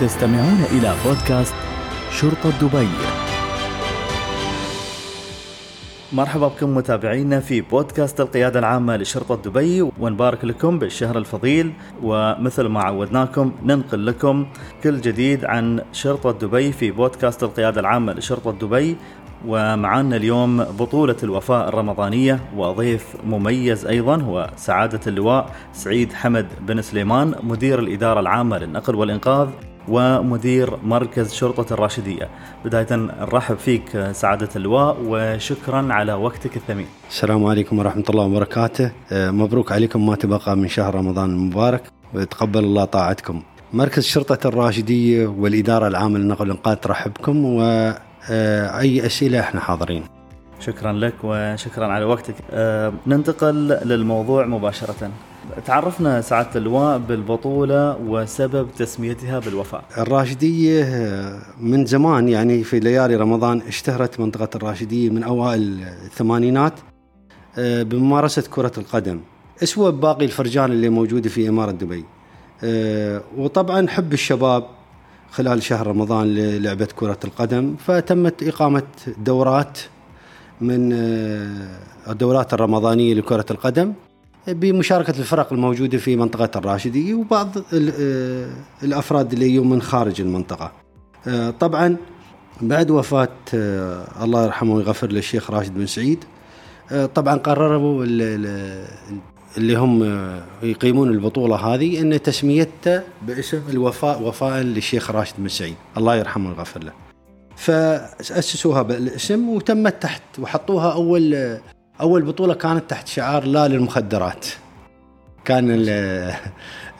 تستمعون إلى بودكاست شرطة دبي. مرحبا بكم متابعينا في بودكاست القيادة العامة لشرطة دبي ونبارك لكم بالشهر الفضيل ومثل ما عودناكم ننقل لكم كل جديد عن شرطة دبي في بودكاست القيادة العامة لشرطة دبي. ومعنا اليوم بطولة الوفاء الرمضانية وضيف مميز أيضا هو سعادة اللواء سعيد حمد بن سليمان مدير الإدارة العامة للنقل والإنقاذ. ومدير مركز شرطة الراشدية. بداية نرحب فيك سعادة اللواء وشكرا على وقتك الثمين. السلام عليكم ورحمة الله وبركاته. آه، مبروك عليكم ما تبقى من شهر رمضان المبارك. وتقبل الله طاعتكم. مركز شرطة الراشدية والإدارة العامة للنقل والإنقاذ ترحبكم وأي أسئلة إحنا حاضرين. شكرا لك وشكرا على وقتك. أه ننتقل للموضوع مباشرة. تعرفنا سعادة اللواء بالبطولة وسبب تسميتها بالوفاء. الراشدية آه، من زمان يعني في ليالي رمضان اشتهرت منطقة الراشدية من أوائل الثمانينات آه، بممارسة كرة القدم. أسوة باقي الفرجان اللي موجودة في إمارة دبي. آه، وطبعا حب الشباب خلال شهر رمضان للعبة كرة القدم فتمت إقامة دورات من الدورات الرمضانية لكرة القدم. بمشاركة الفرق الموجودة في منطقة الراشدية وبعض آه، الأفراد اللي يجون من خارج المنطقة. آه، طبعا بعد وفاة آه، الله يرحمه ويغفر للشيخ راشد بن سعيد طبعا قرروا اللي هم يقيمون البطولة هذه أن تسميته باسم الوفاء وفاء للشيخ راشد بن سعيد. الله يرحمه ويغفر له. فأسسوها بالاسم وتمت تحت وحطوها أول أول بطولة كانت تحت شعار لا للمخدرات. كان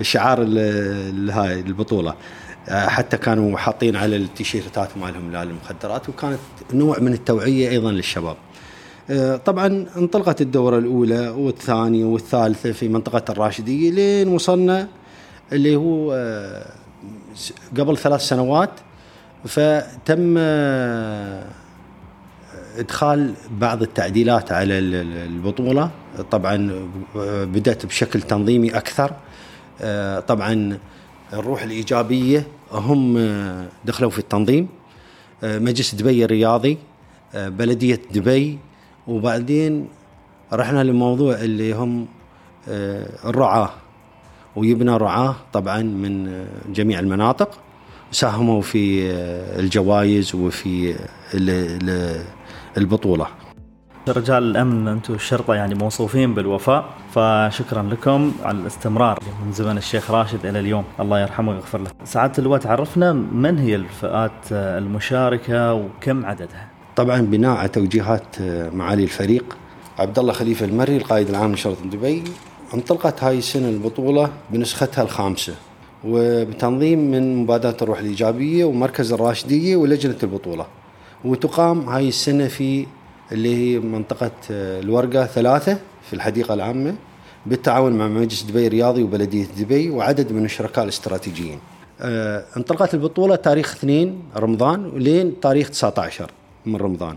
الشعار هاي البطولة. حتى كانوا حاطين على التيشيرتات مالهم لا للمخدرات وكانت نوع من التوعية أيضا للشباب. طبعا انطلقت الدورة الأولى والثانية والثالثة في منطقة الراشدية لين وصلنا اللي هو قبل ثلاث سنوات. فتم إدخال بعض التعديلات على البطولة. طبعا بدأت بشكل تنظيمي أكثر. آه، طبعا الروح الإيجابية هم دخلوا في التنظيم. آه، مجلس دبي الرياضي آه، بلدية دبي. وبعدين رحنا لموضوع اللي هم الرعاة. ويبنى رعاة طبعا من جميع المناطق. ساهموا في الجوائز وفي البطولة رجال الأمن أنتم الشرطة يعني موصوفين بالوفاء فشكرا لكم على الاستمرار من زمن الشيخ راشد إلى اليوم الله يرحمه ويغفر له. سعاده اللواء تعرفنا من هي الفئات المشاركة وكم عددها؟ طبعا بناء على توجيهات معالي الفريق عبد الله خليفة المري القائد العام لشرطة دبي انطلقت هاي السنة البطولة بنسختها الخامسة وبتنظيم من مبادره الروح الإيجابية ومركز الراشدية ولجنة البطولة. وتقام هاي السنة في اللي هي منطقة آه، الورقة ثلاثة في الحديقة العامة بالتعاون مع مجلس دبي الرياضي وبلدية دبي وعدد من الشركاء الاستراتيجيين. آه، انطلقت البطولة تاريخ 2 رمضان ولين تاريخ 19 من رمضان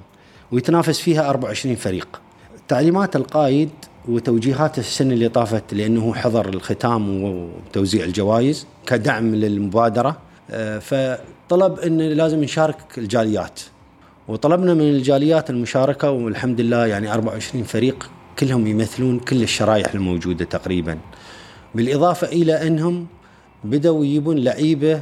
ويتنافس فيها 24 فريق. تعليمات القائد وتوجيهات السنة اللي طافت لأنه حضر الختام وتوزيع الجوائز كدعم للمبادرة. آه، فطلب أن لازم نشارك الجاليات. وطلبنا من الجاليات المشاركة والحمد لله يعني 24 فريق كلهم يمثلون كل الشرائح الموجودة تقريبا. بالإضافة إلى أنهم بدأوا يجيبون لعيبة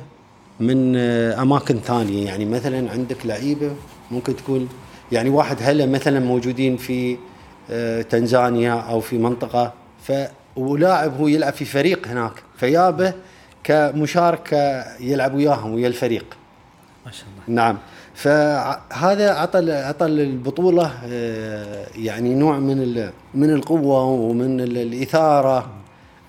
من أماكن ثانية. يعني مثلا عندك لعيبة ممكن تكون يعني واحد هلا مثلا موجودين في آه، تنزانيا أو في منطقة ف ولاعب هو يلعب في فريق هناك فيابه كمشاركة يلعب وياهم ويا الفريق. ما شاء الله. نعم. فهذا عطى عطى البطولة آه، يعني نوع من من القوة ومن الإثارة.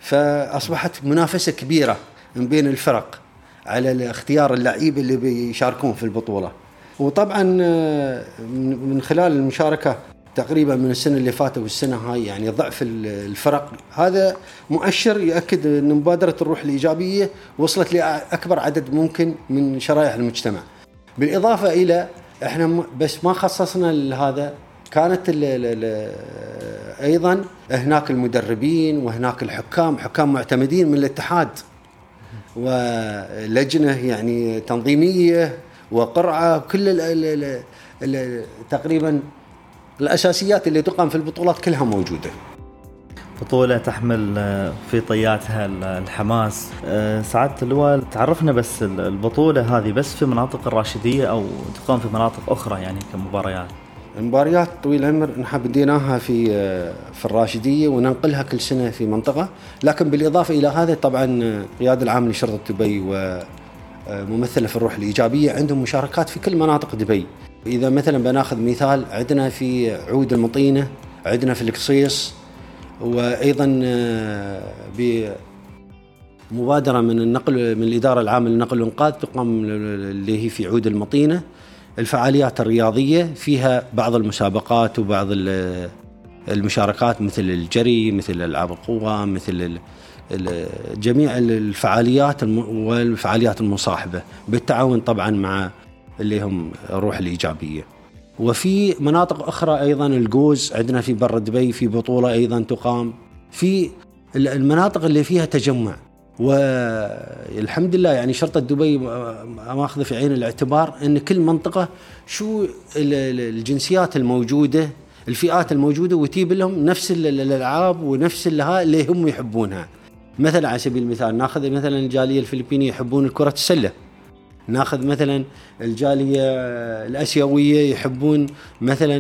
فأصبحت منافسة كبيرة من بين الفرق على اختيار اللعيبه اللي بيشاركون في البطولة. وطبعا آه، من خلال المشاركة تقريبا من السنة اللي فاتت والسنة هاي يعني ضعف الفرق هذا مؤشر ياكد إن مبادرة الروح الإيجابية وصلت لأكبر عدد ممكن من شرائح المجتمع. بالإضافة إلى إحنا بس ما خصصنا لهذا كانت ال ال أيضا هناك المدربين وهناك الحكام حكام معتمدين من الاتحاد ولجنة يعني تنظيمية وقرعة كل تقريبا الأساسيات اللي تقام في البطولات كلها موجودة. بطولة تحمل آه، في طياتها الحماس. آه، سعادة اللواء تعرفنا بس البطولة هذه بس في مناطق الراشدية أو تقام في مناطق أخرى يعني كمباريات. المباريات طويل العمر نحن بديناها في آه، في الراشدية وننقلها كل سنة في منطقة. لكن بالإضافة إلى هذا طبعا قياده العام لشرطة دبي وممثله في الروح الإيجابية عندهم مشاركات في كل مناطق دبي. إذا مثلا بناخذ مثال عندنا في عود المطينة عندنا في القصيص وأيضا آه، بمبادره من النقل من الإدارة العامة للنقل والانقاذ تقام اللي هي في عود المطينة. الفعاليات الرياضية فيها بعض المسابقات وبعض المشاركات مثل الجري مثل ألعاب القوة مثل جميع الفعاليات والفعاليات المصاحبة. بالتعاون طبعا مع اللي هم الروح الإيجابية. وفي مناطق أخرى أيضا الجوز عندنا في بر دبي في بطولة أيضا تقام. في المناطق اللي فيها تجمع. والحمد لله يعني شرطة دبي ماخذة في عين الاعتبار إن كل منطقة شو الجنسيات الموجودة الفئات الموجودة وتجيب لهم نفس الألعاب ونفس اللي هم يحبونها. مثلا على سبيل المثال ناخذ مثلا الجالية الفلبينية يحبون كره السلة. ناخذ مثلا الجالية الأسيوية يحبون مثلا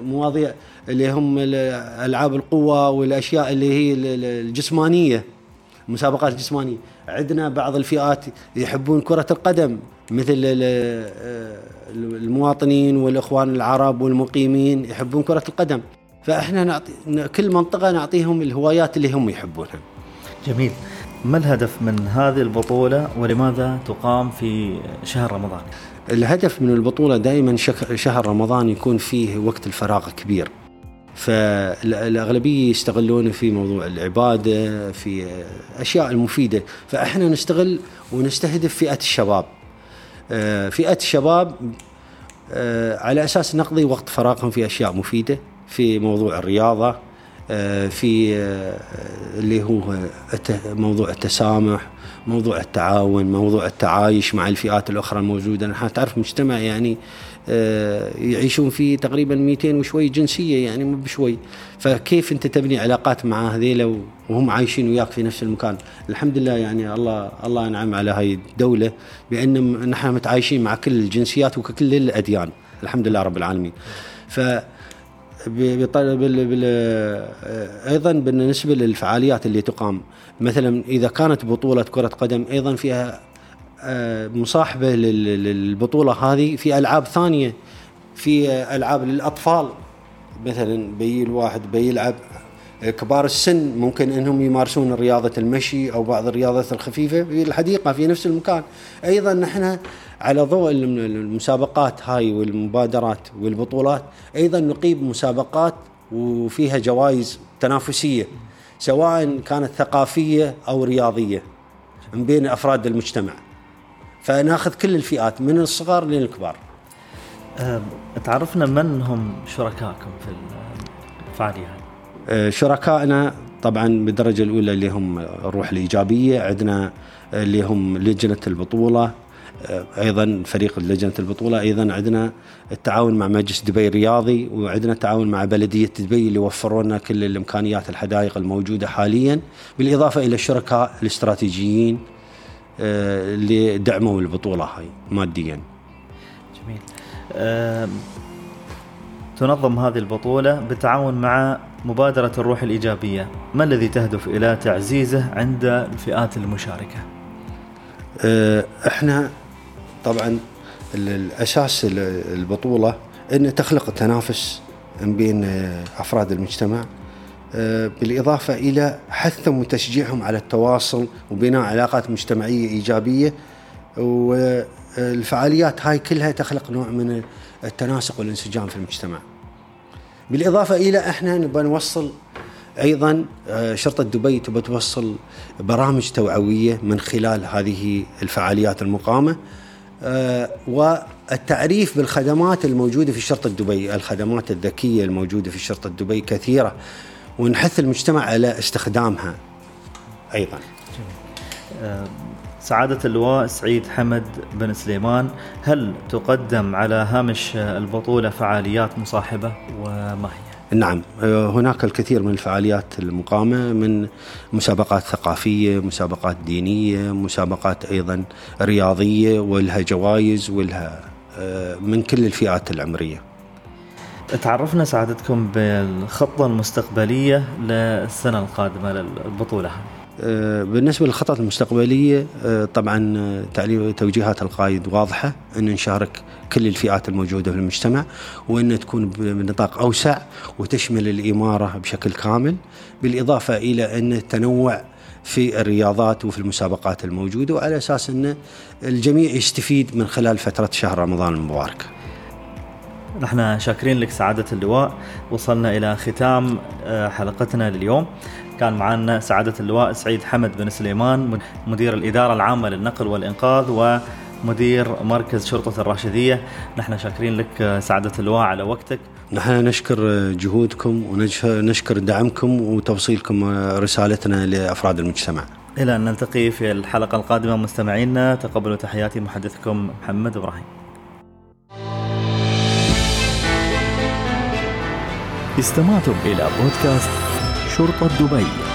مواضيع اللي هم ألعاب القوة والأشياء اللي هي الجسمانية مسابقات جسمانية. عندنا بعض الفئات يحبون كرة القدم مثل المواطنين والإخوان العرب والمقيمين يحبون كرة القدم. فإحنا نعطي كل منطقة نعطيهم الهوايات اللي هم يحبونها. جميل. ما الهدف من هذه البطولة ولماذا تقام في شهر رمضان؟ الهدف من البطولة دائما شهر رمضان يكون فيه وقت الفراغ كبير. فالأغلبية يستغلونه في موضوع العبادة في أشياء المفيدة. فإحنا نستغل ونستهدف فئة الشباب. آه، فئة الشباب آه، على أساس نقضي وقت فراغهم في أشياء مفيدة في موضوع الرياضة في آه، اللي هو موضوع التسامح موضوع التعاون موضوع التعايش مع الفئات الأخرى الموجودة. نحن تعرف مجتمع يعني آه، يعيشون فيه تقريبا 200 وشوي جنسية يعني مو بشوي. فكيف أنت تبني علاقات مع هذيلا وهم عايشين وياك في نفس المكان؟ الحمد لله يعني الله الله انعم على هاي الدولة بأن نحن متعايشين مع كل الجنسيات وكل الأديان. الحمد لله رب العالمين. ف أيضا بالنسبة للفعاليات اللي تقام. مثلا إذا كانت بطولة كرة قدم أيضا فيها آه، مصاحبة للبطولة هذه في ألعاب ثانية في ألعاب للأطفال. مثلا بي الواحد بيلعب كبار السن ممكن إنهم يمارسون رياضة المشي أو بعض الرياضات الخفيفة في الحديقة في نفس المكان. أيضا نحن على ضوء المسابقات هاي والمبادرات والبطولات أيضا نقيم مسابقات وفيها جوائز تنافسية سواء كانت ثقافية أو رياضية من بين أفراد المجتمع. فناخذ كل الفئات من الصغار للكبار. تعرفنا من هم شركائكم في أه، شركائنا طبعا بالدرجة الأولى اللي هم الروح الإيجابية عندنا اللي هم لجنة البطولة أيضا فريق لجنة البطولة أيضا عندنا التعاون مع مجلس دبي الرياضي وعندنا التعاون مع بلدية دبي اللي وفروا لنا كل الإمكانيات الحدائق الموجودة حاليا بالإضافة إلى الشركاء الاستراتيجيين آه، اللي دعموا البطولة هاي ماديا. جميل. تنظم هذه البطولة بالتعاون مع مبادرة الروح الإيجابية ما الذي تهدف إلى تعزيزه عند الفئات المشاركة؟ آه، إحنا طبعا الأساس البطولة إن تخلق تنافس بين أفراد المجتمع آه، بالإضافة إلى حثهم وتشجيعهم على التواصل وبناء علاقات مجتمعية إيجابية والفعاليات هاي كلها تخلق نوع من التناسق والانسجام في المجتمع. بالإضافة إلى إحنا نبغى نوصل أيضا آه، شرطة دبي تبغى توصل برامج توعوية من خلال هذه الفعاليات المقامة آه، والتعريف بالخدمات الموجودة في شرطة دبي، الخدمات الذكية الموجودة في شرطة دبي كثيرة ونحث المجتمع على استخدامها أيضا. سعادة اللواء سعيد حمد بن سليمان. هل تقدم على هامش البطولة فعاليات مصاحبة وما هي؟ نعم هناك الكثير من الفعاليات المقامة من مسابقات ثقافية مسابقات دينية مسابقات أيضا رياضية ولها جوائز ولها آه، من كل الفئات العمرية. تعرفنا سعادتكم بالخطة المستقبلية للسنة القادمة للبطولة بالنسبة للخطط المستقبلية آه، طبعا آه، توجيهات القائد واضحة أن نشارك كل الفئات الموجودة في المجتمع وأن تكون بنطاق أوسع وتشمل الإمارة بشكل كامل بالإضافة إلى أن التنوع في الرياضات وفي المسابقات الموجودة وعلى أساس أن الجميع يستفيد من خلال فترة شهر رمضان المبارك نحن شاكرين لك سعادة اللواء. وصلنا إلى ختام حلقتنا لليوم. كان معنا سعادة اللواء سعيد حمد بن سليمان مدير الإدارة العامة للنقل والإنقاذ ومدير مركز شرطة الراشدية. نحن شاكرين لك سعادة اللواء على وقتك. نحن نشكر جهودكم ونشكر دعمكم وتوصيلكم رسالتنا لأفراد المجتمع. إلى أن نلتقي في الحلقة القادمة مستمعينا. تقبلوا تحياتي محدثكم محمد إبراهيم. استمعتم إلى بودكاست شرطة دبي.